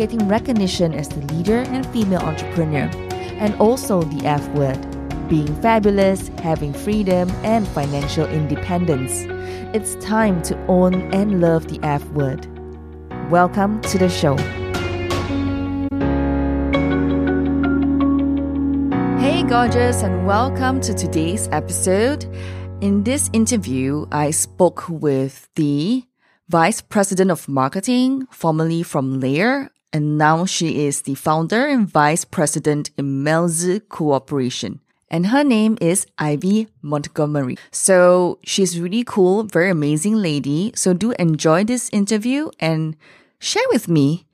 getting recognition as the leader and female entrepreneur and also the F word being fabulous, having freedom, and financial independence. It's time to own and love the F word. Welcome to the show. Hey, gorgeous, and welcome to today's episode. In this interview, I spoke with the Vice President of Marketing, formerly from Layer, and now she is the founder and vice president in Melzi Cooperation. And her name is Ivy Montgomery. So she's really cool, very amazing lady. So do enjoy this interview and share with me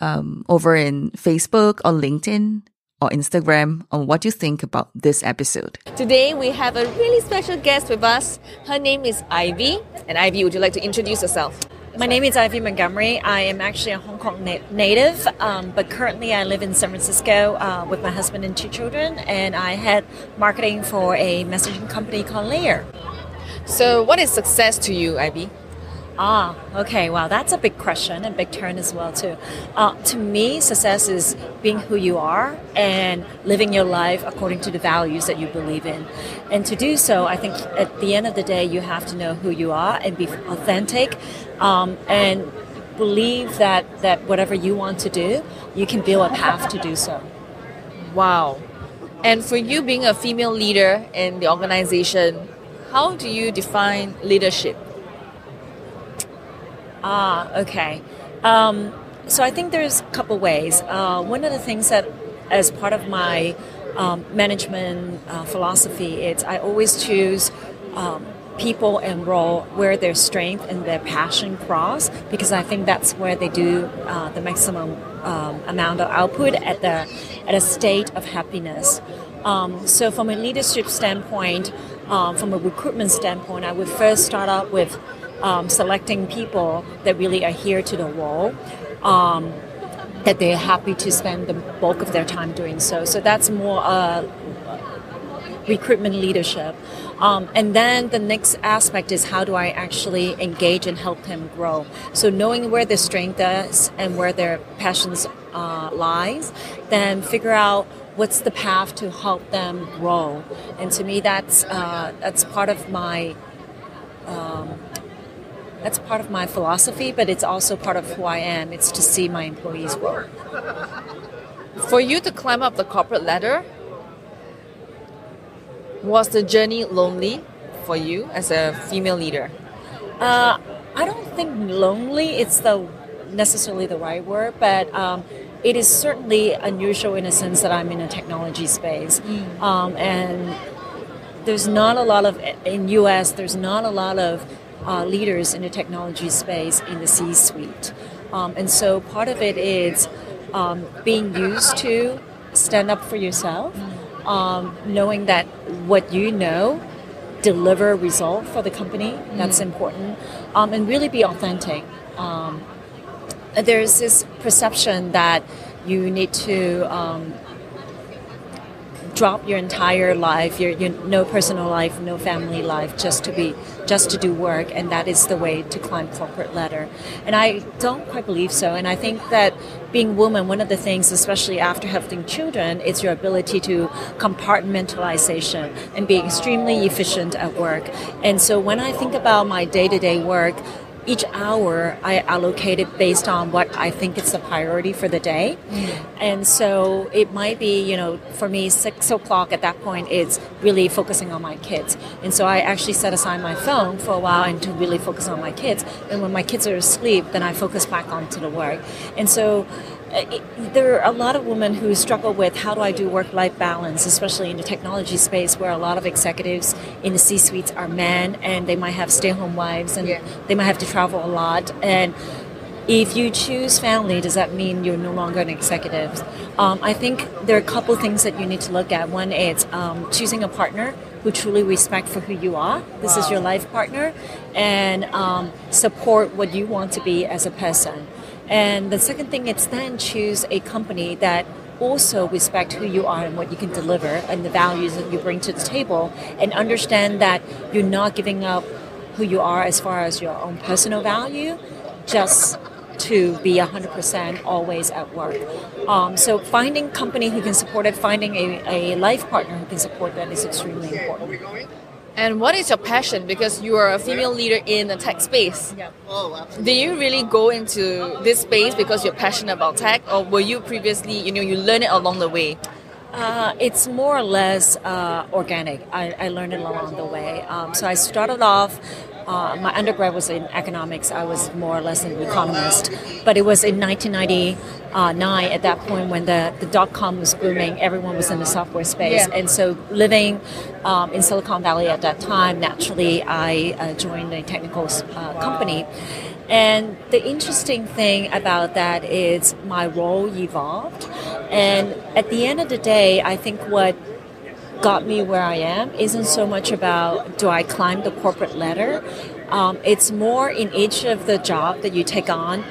um, over in Facebook or LinkedIn or Instagram on what you think about this episode. Today we have a really special guest with us. Her name is Ivy. And Ivy, would you like to introduce yourself? My name is Ivy Montgomery. I am actually a Hong Kong na- native, um, but currently I live in San Francisco uh, with my husband and two children, and I head marketing for a messaging company called Layer. So, what is success to you, Ivy? Ah, okay. Well, that's a big question and big turn as well too. Uh, to me, success is being who you are and living your life according to the values that you believe in. And to do so, I think at the end of the day, you have to know who you are and be authentic, um, and believe that that whatever you want to do, you can build a path to do so. Wow. And for you being a female leader in the organization, how do you define leadership? Ah, okay. Um, so I think there's a couple ways. Uh, one of the things that, as part of my um, management uh, philosophy, it's I always choose um, people and role where their strength and their passion cross because I think that's where they do uh, the maximum um, amount of output at the at a state of happiness. Um, so from a leadership standpoint, um, from a recruitment standpoint, I would first start out with um, selecting people that really adhere to the role. Um, that they're happy to spend the bulk of their time doing so. So that's more uh, recruitment leadership. Um, and then the next aspect is how do I actually engage and help them grow? So knowing where their strength is and where their passions uh, lies, then figure out what's the path to help them grow. And to me, that's uh, that's part of my um, that's part of my philosophy, but it's also part of who I am. It's to see my employees work. For you to climb up the corporate ladder, was the journey lonely for you as a female leader? Uh, I don't think lonely it's the necessarily the right word, but um, it is certainly unusual in a sense that I'm in a technology space, mm. um, and there's not a lot of in U.S. There's not a lot of uh, leaders in the technology space in the C-suite, um, and so part of it is um, being used to stand up for yourself, um, knowing that what you know deliver result for the company. That's important, um, and really be authentic. Um, there's this perception that you need to um, drop your entire life, your, your no personal life, no family life, just to be just to do work, and that is the way to climb corporate ladder. And I don't quite believe so. And I think that being woman, one of the things, especially after having children, is your ability to compartmentalization and be extremely efficient at work. And so when I think about my day to day work, each hour I allocate it based on what I think is the priority for the day. Mm. And so it might be, you know, for me, six o'clock at that point, it's really focusing on my kids. And so I actually set aside my phone for a while and to really focus on my kids. And when my kids are asleep, then I focus back onto the work. And so it, there are a lot of women who struggle with how do I do work life balance, especially in the technology space where a lot of executives in the C suites are men and they might have stay home wives and yeah. they might have to travel a lot. And if you choose family, does that mean you're no longer an executive? Um, I think there are a couple things that you need to look at. One is um, choosing a partner who truly respect for who you are. This wow. is your life partner, and um, support what you want to be as a person. And the second thing is then choose a company that also respect who you are and what you can deliver and the values that you bring to the table and understand that you're not giving up who you are as far as your own personal value just to be 100% always at work. Um, so finding company who can support it, finding a, a life partner who can support that is extremely important. And what is your passion? Because you are a female leader in the tech space. Yeah. Oh, Do you really go into this space because you're passionate about tech, or were you previously, you know, you learn it along the way? Uh, it's more or less uh, organic. I, I, learned it along the way. Um, so I started off uh, my undergrad was in economics. I was more or less an economist. But it was in 1999 at that point when the, the dot com was booming, everyone was in the software space. Yeah. And so living um, in Silicon Valley at that time, naturally, I uh, joined a technical uh, company. And the interesting thing about that is my role evolved. And at the end of the day, I think what got me where I am isn't so much about do I climb the corporate ladder. Um, it's more in each of the job that you take on.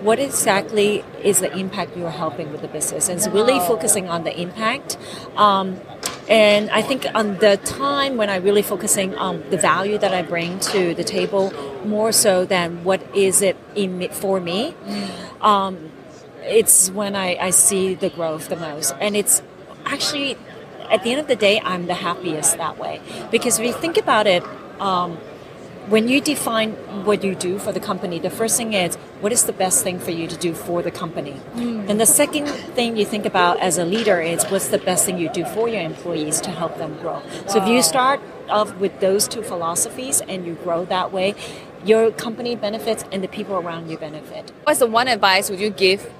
What exactly is the impact you're helping with the business? And it's really focusing on the impact. Um, and I think on the time when I really focusing on the value that I bring to the table, more so than what is it in for me, um, it's when I, I see the growth the most. And it's actually at the end of the day, I'm the happiest that way. Because if you think about it, um, when you define what you do for the company, the first thing is what is the best thing for you to do for the company? Mm. And the second thing you think about as a leader is what's the best thing you do for your employees to help them grow. Wow. So if you start off with those two philosophies and you grow that way, your company benefits and the people around you benefit. What's the one advice would you give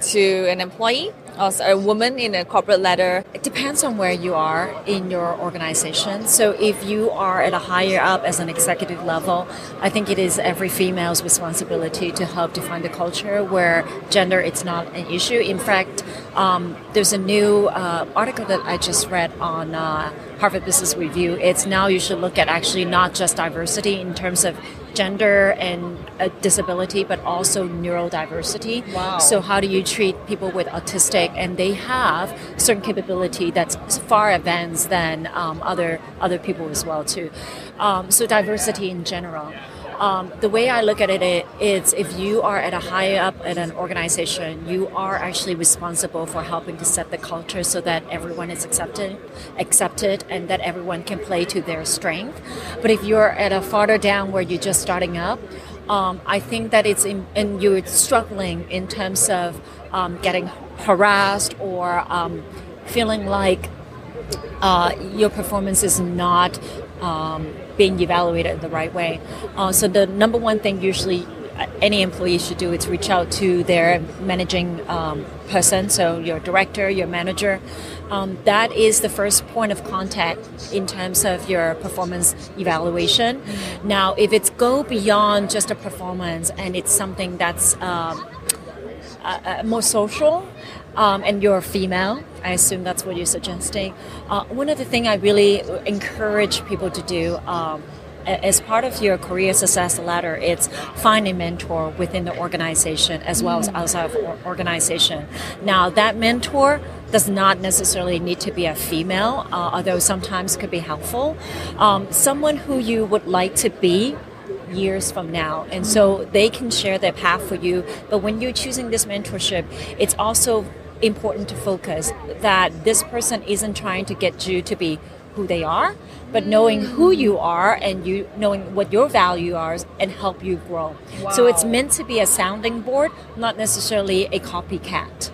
to an employee or a woman in a corporate ladder? It depends on where you are in your organization. So if you are at a higher up as an executive level, I think it is every female's responsibility to help define the culture where gender is not an issue. In fact, um, there's a new uh, article that I just read on uh, Harvard Business Review. It's now you should look at actually not just diversity in terms of gender and uh, disability, but also neurodiversity. Wow. So how do you treat people with autistic, and they have certain capability that's far advanced than um, other other people as well too. Um, so diversity in general. Um, the way I look at it is if you are at a high up at an organization, you are actually responsible for helping to set the culture so that everyone is accepted, accepted, and that everyone can play to their strength. But if you're at a farther down where you're just starting up, um, I think that it's in, and you're struggling in terms of um, getting harassed or um, feeling like uh, your performance is not um, being evaluated the right way. Uh, so the number one thing usually uh, any employee should do is reach out to their managing um, person, so your director, your manager. Um, that is the first point of contact in terms of your performance evaluation. Now, if it's go beyond just a performance and it's something that's um, uh, uh, more social, um, and you're female, I assume that's what you're suggesting. Uh, one of the things I really encourage people to do um, as part of your career success ladder, it's find a mentor within the organization as well as mm. outside of organization. Now, that mentor does not necessarily need to be a female, uh, although sometimes could be helpful. Um, someone who you would like to be years from now. And so they can share their path for you. But when you're choosing this mentorship, it's also important to focus that this person isn't trying to get you to be who they are, but knowing who you are and you knowing what your value are and help you grow. Wow. So it's meant to be a sounding board, not necessarily a copycat.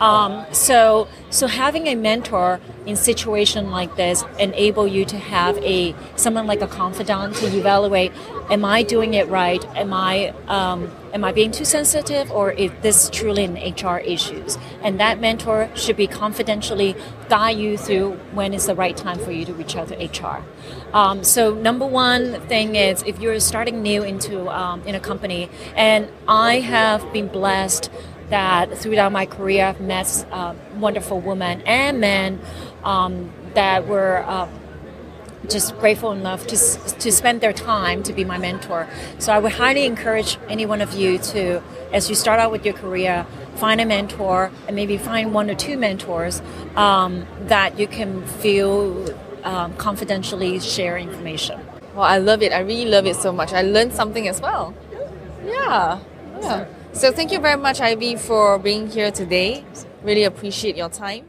Um, so, so having a mentor in situation like this enable you to have a someone like a confidant to evaluate: Am I doing it right? Am I um, am I being too sensitive or is this truly an HR issues? And that mentor should be confidentially guide you through when is the right time for you to reach out to HR. Um, so number one thing is if you're starting new into um, in a company, and I have been blessed that throughout my career I've met uh, wonderful women and men um, that were. Uh, just grateful enough to, to spend their time to be my mentor. So I would highly encourage any one of you to, as you start out with your career, find a mentor and maybe find one or two mentors um, that you can feel um, confidentially share information. Well, I love it. I really love it so much. I learned something as well. Yeah. yeah. So thank you very much, Ivy, for being here today. Really appreciate your time.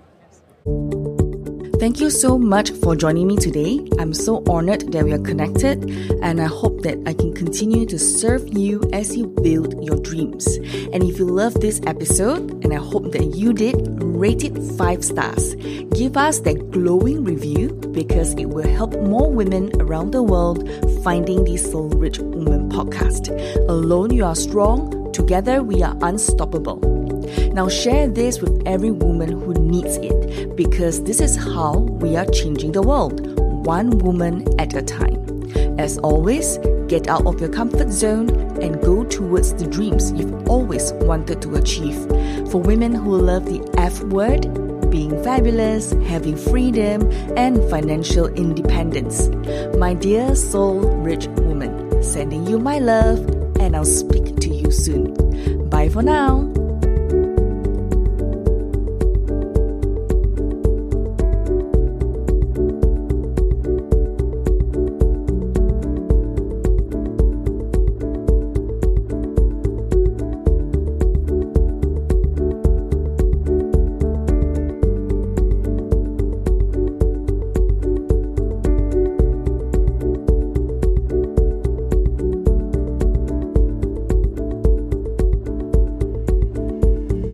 Thank you so much for joining me today. I'm so honored that we are connected, and I hope that I can continue to serve you as you build your dreams. And if you love this episode, and I hope that you did, rate it five stars. Give us that glowing review because it will help more women around the world finding the Soul Rich Woman podcast. Alone, you are strong. Together, we are unstoppable. Now share this with every woman who needs it because this is how we are changing the world, one woman at a time. As always, get out of your comfort zone and go towards the dreams you've always wanted to achieve. For women who love the F word, being fabulous, having freedom, and financial independence. My dear soul rich woman, sending you my love, and I'll speak you soon. Bye for now.